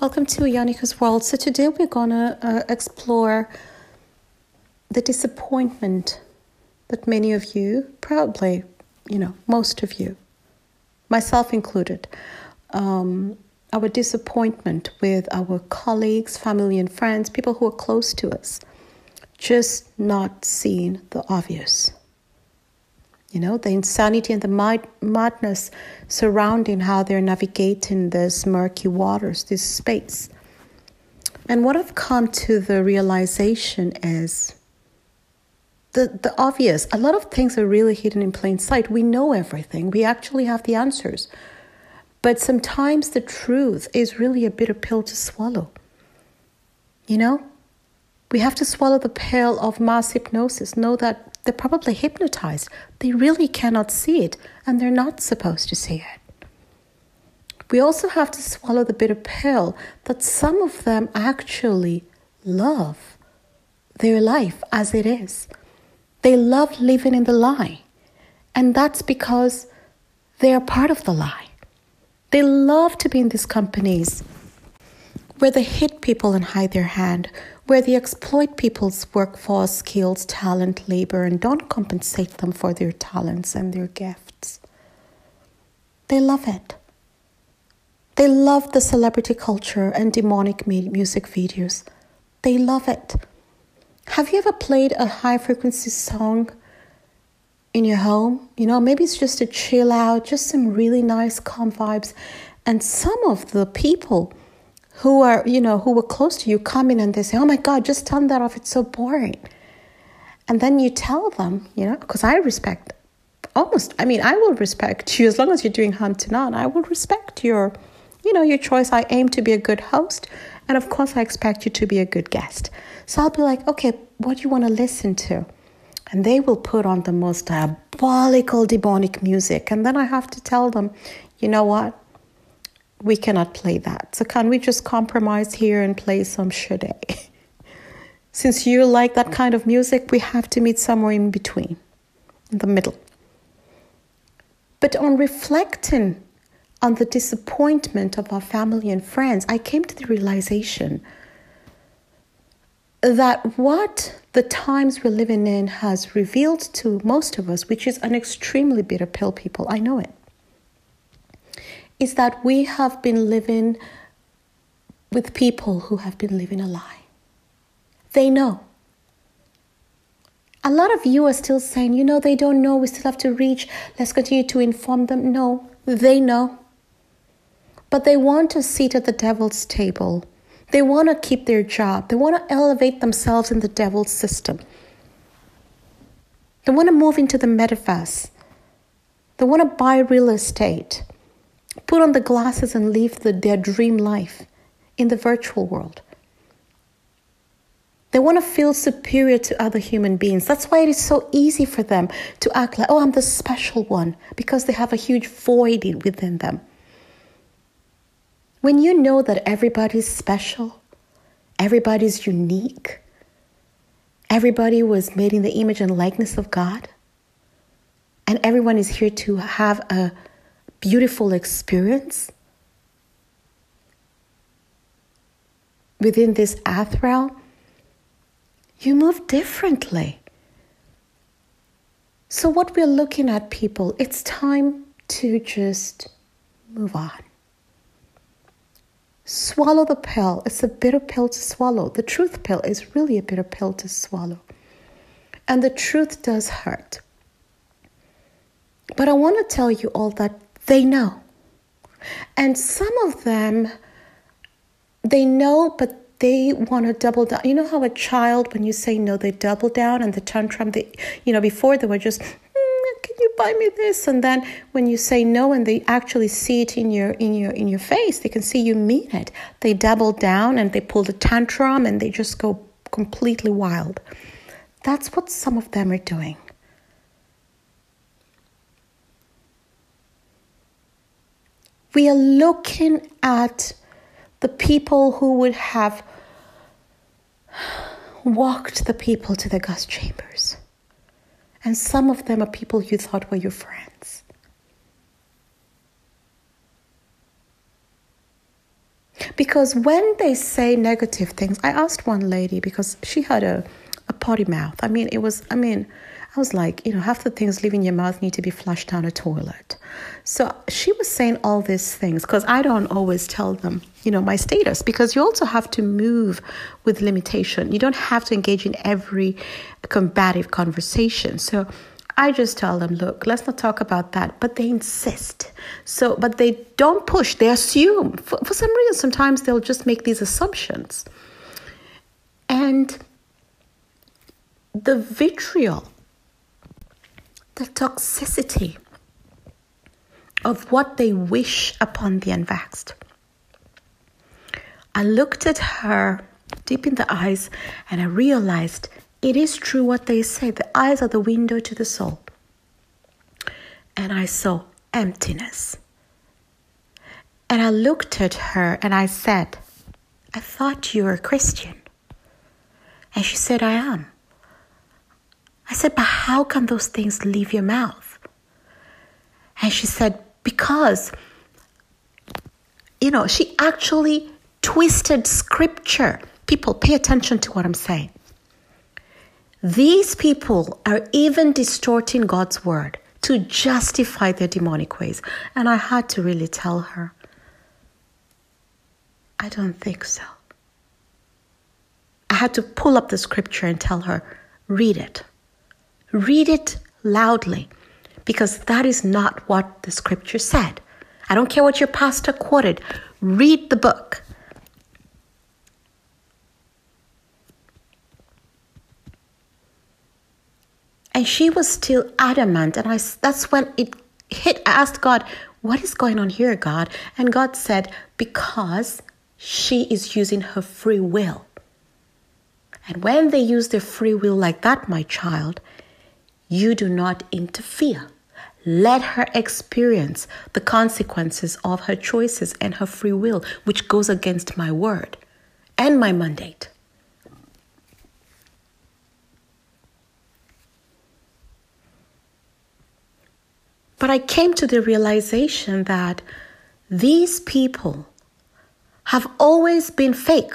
Welcome to Yanika's World. So, today we're going to uh, explore the disappointment that many of you, probably, you know, most of you, myself included, um, our disappointment with our colleagues, family, and friends, people who are close to us, just not seeing the obvious. You know, the insanity and the mad- madness surrounding how they're navigating this murky waters, this space. And what I've come to the realization is the, the obvious. A lot of things are really hidden in plain sight. We know everything, we actually have the answers. But sometimes the truth is really a bitter pill to swallow. You know, we have to swallow the pill of mass hypnosis, know that they're probably hypnotized. They really cannot see it, and they're not supposed to see it. We also have to swallow the bitter pill that some of them actually love their life as it is. They love living in the lie. And that's because they are part of the lie. They love to be in these companies where they hit people and hide their hand, where they exploit people's workforce, skills, talent, labor, and don't compensate them for their talents and their gifts. They love it. They love the celebrity culture and demonic music videos. They love it. Have you ever played a high frequency song in your home? You know, maybe it's just a chill out, just some really nice, calm vibes. And some of the people who are, you know, who were close to you come in and they say, oh my God, just turn that off. It's so boring. And then you tell them, you know, because I respect almost, I mean, I will respect you as long as you're doing harm to none. I will respect your, you know, your choice. I aim to be a good host. And of course, I expect you to be a good guest. So I'll be like, okay, what do you want to listen to? And they will put on the most diabolical, demonic music. And then I have to tell them, you know what? We cannot play that. So can we just compromise here and play some Sade? Since you like that kind of music, we have to meet somewhere in between, in the middle. But on reflecting on the disappointment of our family and friends, I came to the realization that what the times we're living in has revealed to most of us, which is an extremely bitter pill, people, I know it is that we have been living with people who have been living a lie. They know. A lot of you are still saying, you know, they don't know, we still have to reach, let's continue to inform them. No, they know. But they want to sit at the devil's table. They want to keep their job. They want to elevate themselves in the devil's system. They want to move into the metaverse. They want to buy real estate put on the glasses and live the, their dream life in the virtual world. They want to feel superior to other human beings. That's why it is so easy for them to act like, oh, I'm the special one, because they have a huge void within them. When you know that everybody's special, everybody's unique, everybody was made in the image and likeness of God, and everyone is here to have a beautiful experience within this ethereal, you move differently. So, what we're looking at, people, it's time to just move on. Swallow the pill. It's a bitter pill to swallow. The truth pill is really a bitter pill to swallow. And the truth does hurt. But I want to tell you all that they know. And some of them, they know, but they want to double down. You know how a child, when you say no, they double down and the tantrum, they, you know, before they were just, mm, can you buy me this? And then when you say no and they actually see it in your, in your, in your face, they can see you mean it. They double down and they pull the tantrum and they just go completely wild. That's what some of them are doing. We are looking at the people who would have walked the people to the gas chambers. And some of them are people you thought were your friends. Because when they say negative things, I asked one lady because she had a, a potty mouth. I mean, it was, I mean, I was like, you know, half the things leaving your mouth need to be flushed down a toilet. So she was saying all these things because I don't always tell them, you know, my status because you also have to move with limitation. You don't have to engage in every combative conversation. So I just tell them, look, let's not talk about that. But they insist. So, but they don't push, they assume. For, for some reason, sometimes they'll just make these assumptions. And the vitriol, the toxicity of what they wish upon the unvaxxed. I looked at her deep in the eyes and I realized it is true what they say the eyes are the window to the soul. And I saw emptiness. And I looked at her and I said, I thought you were a Christian. And she said, I am. I said, But how can those things leave your mouth? And she said, Because, you know, she actually twisted scripture. People, pay attention to what I'm saying. These people are even distorting God's word to justify their demonic ways. And I had to really tell her, I don't think so. I had to pull up the scripture and tell her, read it. Read it loudly because that is not what the scripture said. I don't care what your pastor quoted. Read the book. And she was still adamant. And I, that's when it hit. I asked God, What is going on here, God? And God said, Because she is using her free will. And when they use their free will like that, my child, you do not interfere. Let her experience the consequences of her choices and her free will, which goes against my word and my mandate. But I came to the realization that these people have always been fake.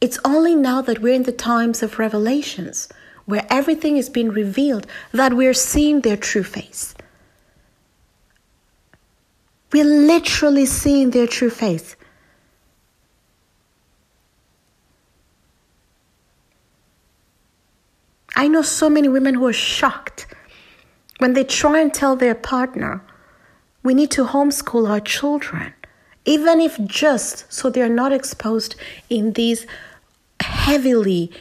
It's only now that we're in the times of revelations, where everything is being revealed, that we're seeing their true face. We're literally seeing their true face. I know so many women who are shocked when they try and tell their partner, we need to homeschool our children, even if just so they're not exposed in these heavily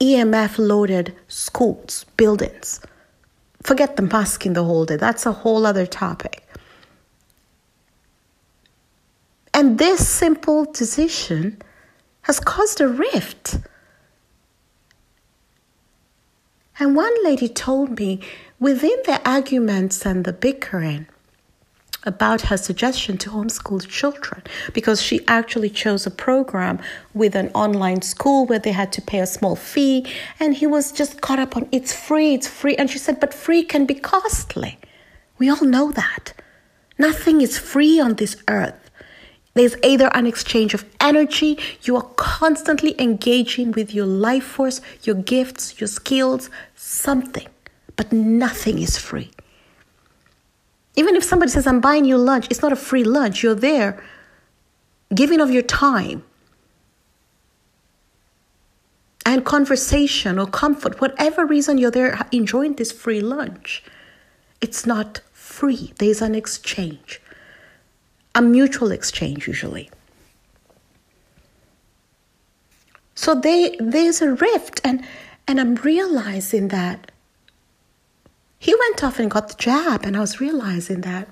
EMF loaded schools, buildings. Forget the masking the whole day, that's a whole other topic. And this simple decision has caused a rift. And one lady told me Within the arguments and the bickering about her suggestion to homeschool children, because she actually chose a program with an online school where they had to pay a small fee, and he was just caught up on it's free, it's free. And she said, but free can be costly. We all know that. Nothing is free on this earth. There's either an exchange of energy, you are constantly engaging with your life force, your gifts, your skills, something but nothing is free. Even if somebody says, I'm buying you lunch, it's not a free lunch. You're there giving of your time and conversation or comfort, whatever reason you're there enjoying this free lunch. It's not free. There's an exchange, a mutual exchange usually. So they, there's a rift, and, and I'm realizing that he went off and got the jab, and I was realizing that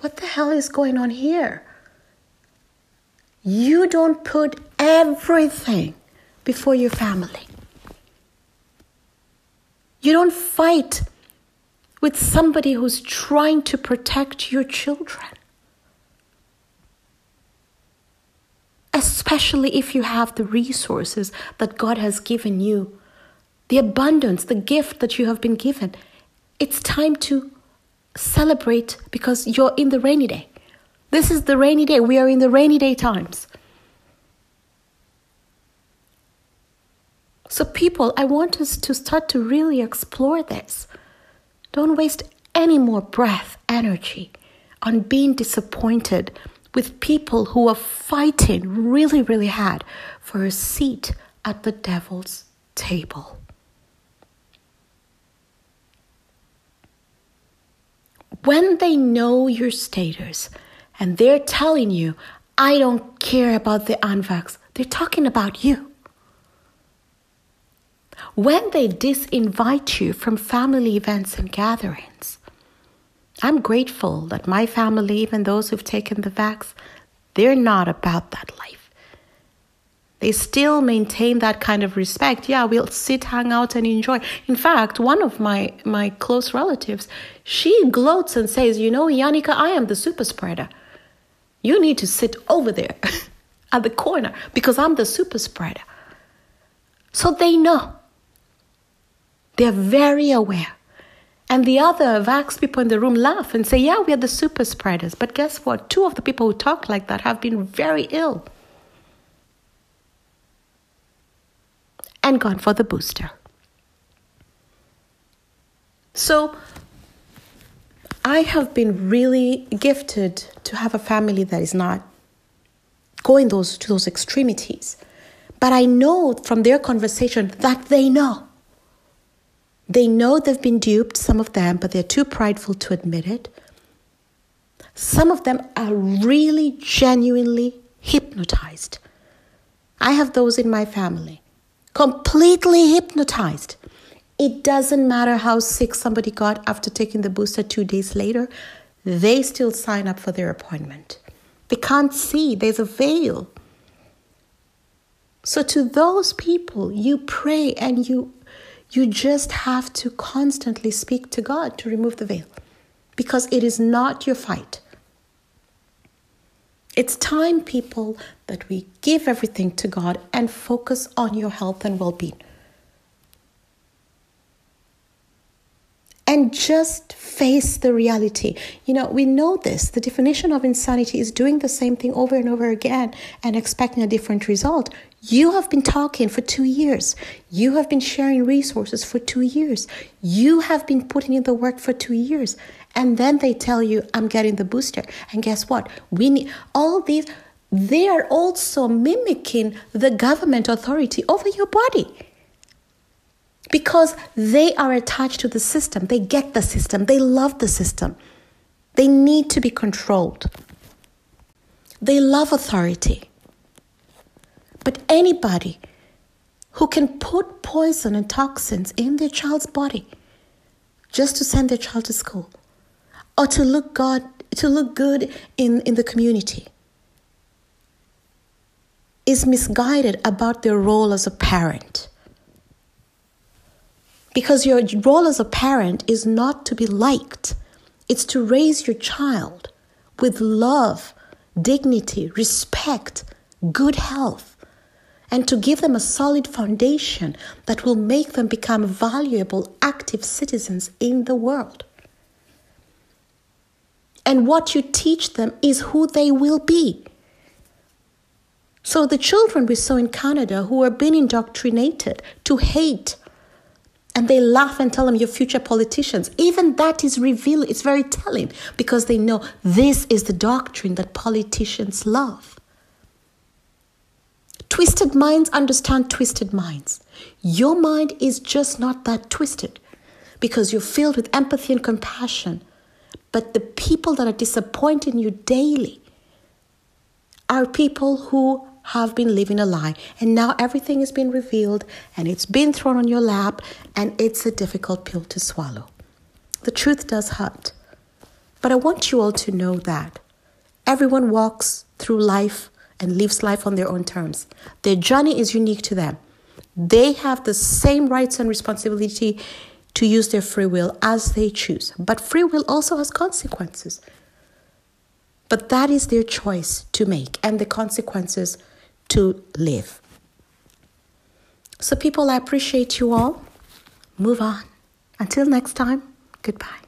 what the hell is going on here? You don't put everything before your family. You don't fight with somebody who's trying to protect your children. Especially if you have the resources that God has given you the abundance, the gift that you have been given. It's time to celebrate because you're in the rainy day. This is the rainy day. We are in the rainy day times. So, people, I want us to start to really explore this. Don't waste any more breath, energy on being disappointed with people who are fighting really, really hard for a seat at the devil's table. When they know your status and they're telling you, I don't care about the unvax, they're talking about you. When they disinvite you from family events and gatherings, I'm grateful that my family, even those who've taken the vax, they're not about that life. They still maintain that kind of respect. Yeah, we'll sit, hang out, and enjoy. In fact, one of my, my close relatives, she gloats and says, You know, Yannicka, I am the super spreader. You need to sit over there at the corner because I'm the super spreader. So they know. They're very aware. And the other vax people in the room laugh and say, Yeah, we are the super spreaders. But guess what? Two of the people who talk like that have been very ill and gone for the booster. So, I have been really gifted to have a family that is not going those to those extremities. But I know from their conversation that they know they know they've been duped, some of them, but they're too prideful to admit it. Some of them are really genuinely hypnotized. I have those in my family, completely hypnotized. It doesn't matter how sick somebody got after taking the booster two days later, they still sign up for their appointment. They can't see, there's a veil. So, to those people, you pray and you you just have to constantly speak to God to remove the veil because it is not your fight. It's time, people, that we give everything to God and focus on your health and well being. And just face the reality. You know, we know this. The definition of insanity is doing the same thing over and over again and expecting a different result. You have been talking for two years. You have been sharing resources for two years. You have been putting in the work for two years. And then they tell you, I'm getting the booster. And guess what? We need all these, they are also mimicking the government authority over your body because they are attached to the system. They get the system. They love the system. They need to be controlled. They love authority. But anybody who can put poison and toxins in their child's body just to send their child to school or to look God to look good in, in the community is misguided about their role as a parent. Because your role as a parent is not to be liked, it's to raise your child with love, dignity, respect, good health, and to give them a solid foundation that will make them become valuable, active citizens in the world. And what you teach them is who they will be. So, the children we saw in Canada who are being indoctrinated to hate and they laugh and tell them you're future politicians. Even that is revealing, it's very telling because they know this is the doctrine that politicians love. Twisted minds understand twisted minds. Your mind is just not that twisted because you're filled with empathy and compassion. But the people that are disappointing you daily are people who have been living a lie. And now everything has been revealed and it's been thrown on your lap, and it's a difficult pill to swallow. The truth does hurt. But I want you all to know that everyone walks through life and lives life on their own terms. Their journey is unique to them. They have the same rights and responsibility to use their free will as they choose. But free will also has consequences. But that is their choice to make, and the consequences to live. So, people, I appreciate you all. Move on. Until next time, goodbye.